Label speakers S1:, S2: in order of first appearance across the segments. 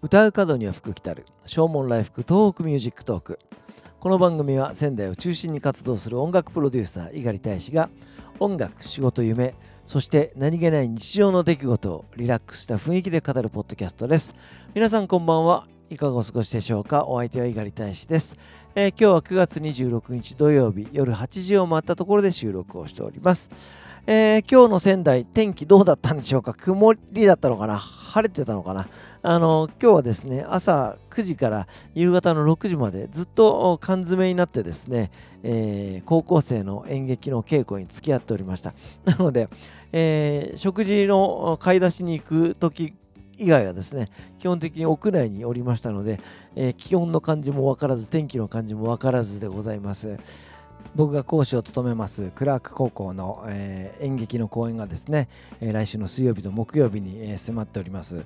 S1: 唱う門には福来たる。唱門来福東北ミュージックトーク。この番組は仙台を中心に活動する音楽プロデューサー猪狩大使が音楽仕事夢そして何気ない日常の出来事をリラックスした雰囲気で語るポッドキャストです。皆さんこんばんは。いかがお過ごしでしょうか？お相手は猪狩大使です、えー、今日は9月26日土曜日夜8時を回ったところで収録をしております。えー、今日の仙台、天気どうだったんでしょうか？曇りだったのかな？晴れてたのかな？あの、今日はですね、朝9時から夕方の6時までずっと缶詰になってですね、えー、高校生の演劇の稽古に付き合っておりました。なので、えー、食事の買い出しに行く時以外はですね、基本的に屋内におりましたので、えー、気温の感じもわからず、天気の感じもわからずでございます。僕が講師を務めますクラーク高校の、えー、演劇の公演がですね、えー、来週の水曜日と木曜日に、えー、迫っております。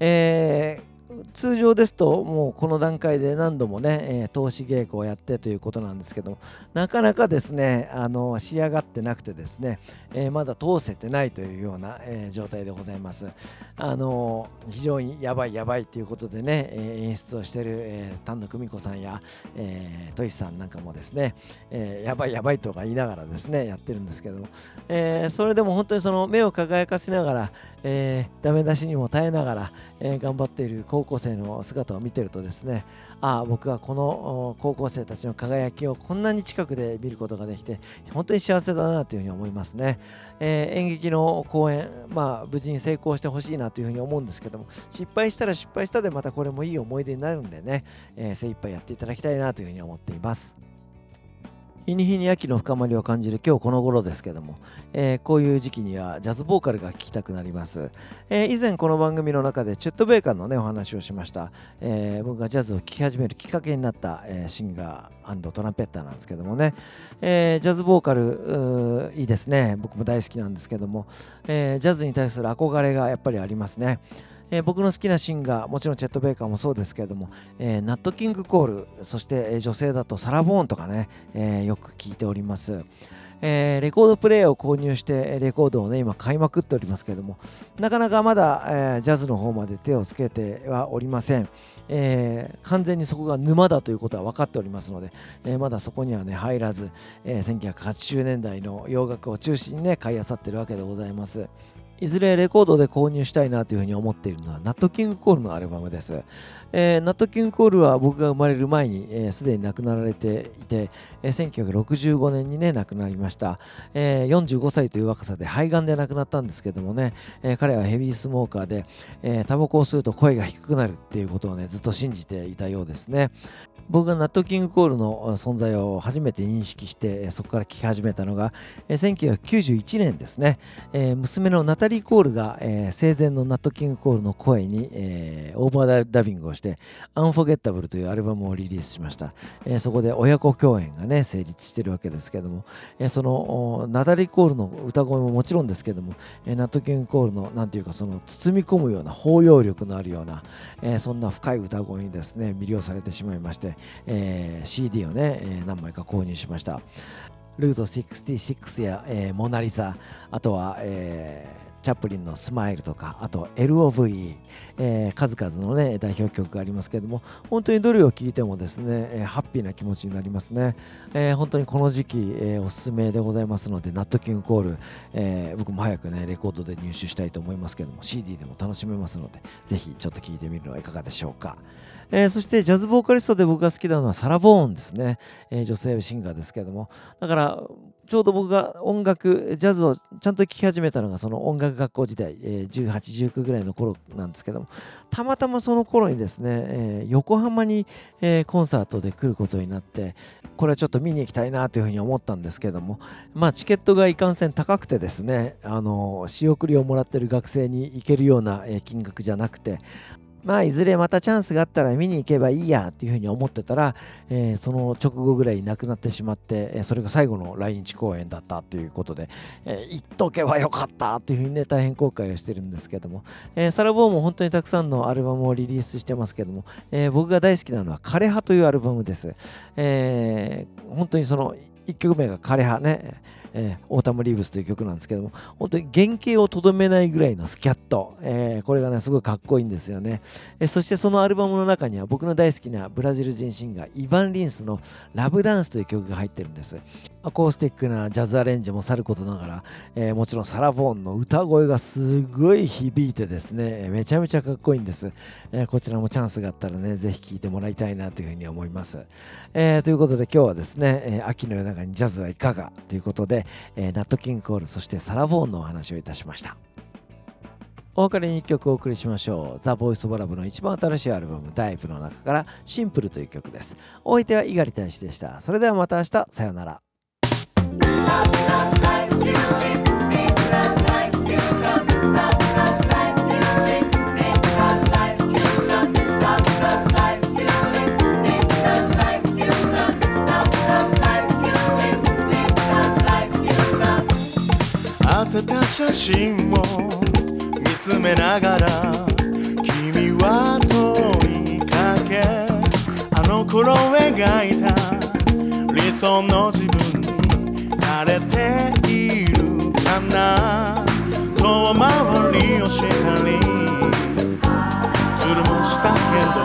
S1: えー通常ですともうこの段階で何度もね、えー、投資稽古をやってということなんですけどもなかなかですねあの仕上がってなくてですね、えー、まだ通せてないというような、えー、状態でございます。あの非常にやばいやばいということでね、え演出をしてる、え丹野久美子さんや、えー、トイさんなんかもですね、えやばいやばいとか言いながらですねやってるんですけども、えそれでも本当にその目を輝かしながら、え、ダメ出しにも耐えながら、え頑張っている高校生の姿を見てるとですねああ僕はこの高校生たちの輝きをこんなに近くで見ることができて本当に幸せだなというふうに思いますね、えー、演劇の公演まあ無事に成功してほしいなというふうに思うんですけども失敗したら失敗したでまたこれもいい思い出になるんでね、えー、精一杯やっていただきたいなというふうに思っています。日に日に秋の深まりを感じる今日この頃ですけども、えー、こういう時期にはジャズボーカルが聴きたくなります、えー、以前この番組の中でチェット・ベイカーのねお話をしました、えー、僕がジャズを聴き始めるきっかけになった、えシンガートランペッターなんですけどもね、えジャズボーカルいいですね。僕も大好きなんですけども、えジャズに対する憧れがやっぱりありますね。えー、僕の好きなシンガーもちろんチェット・ベイカーもそうですけれども、えー、ナット・キング・コールそして、女性だとサラ・ボーンとかね、え、よく聞いております。えー、レコードプレーヤーを購入してレコードをね今買いまくっておりますけれどもなかなかまだ、えー、ジャズの方まで手をつけてはおりません、えー、完全にそこが沼だということは分かっておりますので、えまだそこにはね入らず、え1980年代の洋楽を中心にね買い漁ってるわけでございますいずれレコードで購入したいなというふうに思っているのはナットキングコールのアルバムです。えー、ナットキングコールは僕が生まれる前にすで、えー、に亡くなられていて、えー、1965年にね亡くなりました、えー、45歳という若さで肺がんで亡くなったんですけどもね、えー、彼はヘビースモーカーで、えー、タバコを吸うと声が低くなるっていうことをねずっと信じていたようですね僕がナットキングコールの存在を初めて認識してそこから聴き始めたのが1991年ですね、えー、娘のナタリー・コールが、えー、生前のナットキングコールの声に、えー、オーバーダビングをして Unforgettable というアルバムをリリースしました、えー、そこで親子共演がね成立してるわけですけども、えー、そのナタリー・コールの歌声ももちろんですけども、えー、ナットキングコールのなんていうかその包み込むような包容力のあるような、えー、そんな深い歌声にですね魅了されてしまいましてえー、CD をね、えー、何枚か購入しました。ルート66や、えー、モナリザ、あとは、えー、チャップリンのスマイルとか、あと LOVE、えー、数々のね、代表曲がありますけれども、本当にどれを聴いてもですね、えー、ハッピーな気持ちになりますね。えー、本当にこの時期、えー、おすすめでございますので、ナットキュンコール、えー、僕も早くね、レコードで入手したいと思いますけども、CD でも楽しめますので、ぜひちょっと聴いてみるのはいかがでしょうか。えー、そしてジャズボーカリストで僕が好きなのはサラ・ボーンですね、えー、女性シンガーですけれどもだからちょうど僕が音楽ジャズをちゃんと聴き始めたのがその音楽学校時代、えー、1819ぐらいの頃なんですけどもたまたまその頃にですね、えー、横浜に、えー、コンサートで来ることになってこれはちょっと見に行きたいなというふうに思ったんですけどもまあチケットがいかんせん高くてですねあの仕送りをもらってる学生に行けるような、え金額じゃなくてまあ、いずれまたチャンスがあったら見に行けばいいやっていうふうに思ってたら、えー、その直後ぐらい亡くなってしまって、えー、それが最後の来日公演だったということで、えー、言っとけばよかったっていうふうにね、大変後悔をしてるんですけども、えー、サラ・ヴォーンも本当にたくさんのアルバムをリリースしてますけども、えー、僕が大好きなのは枯葉というアルバムです。えー、本当にその1曲目が枯葉ね、えー、 Autumn Leaves という曲なんですけども本当に原型をとどめないぐらいのスキャット、えー、これがねすごいかっこいいんですよね、えー、そしてそのアルバムの中には僕の大好きなブラジル人シンガーイヴァン・リンスの「Love Dance」という曲が入ってるんです。アコースティックなジャズアレンジもさることながら、えー、もちろんサラ・フォンの歌声がすごい響いてですねめちゃめちゃかっこいいんです、えー、こちらもチャンスがあったらねぜひ聴いてもらいたいなというふうに思います、えー、ということで今日はですね、え秋の夜長にジャズはいかが？ということで、えナット・キングコールそしてサラ・ボーンのお話をいたしましたお別れに1曲お送りしましょう。ザ・ボイス・オブ・ラブの一番新しいアルバム、ダイブの中からシンプルという曲です。お相手は猪狩大使でした。それではまた明日、さようなら。
S2: 理想の自分慣れているかな遠回りをしたりズルもしたけど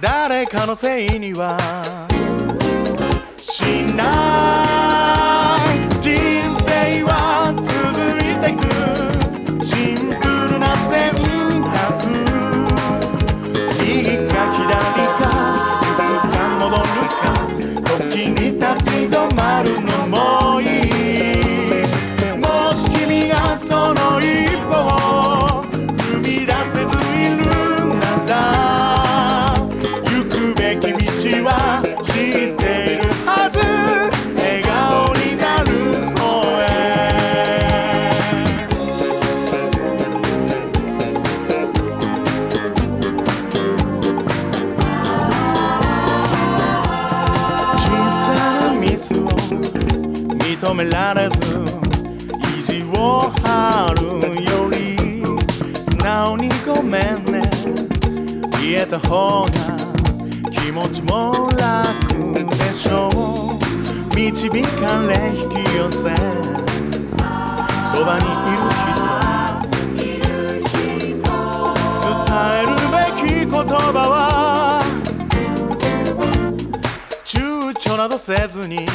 S2: 誰かのせいにはしない。は知っているはず。笑顔になる声小さなミスを認められず意地を張るより素直にごめんね。言えた方が持ちも楽でしょう。導かれ引き寄せ。そばにいる人。伝えるべき言葉は。躊躇などせずに。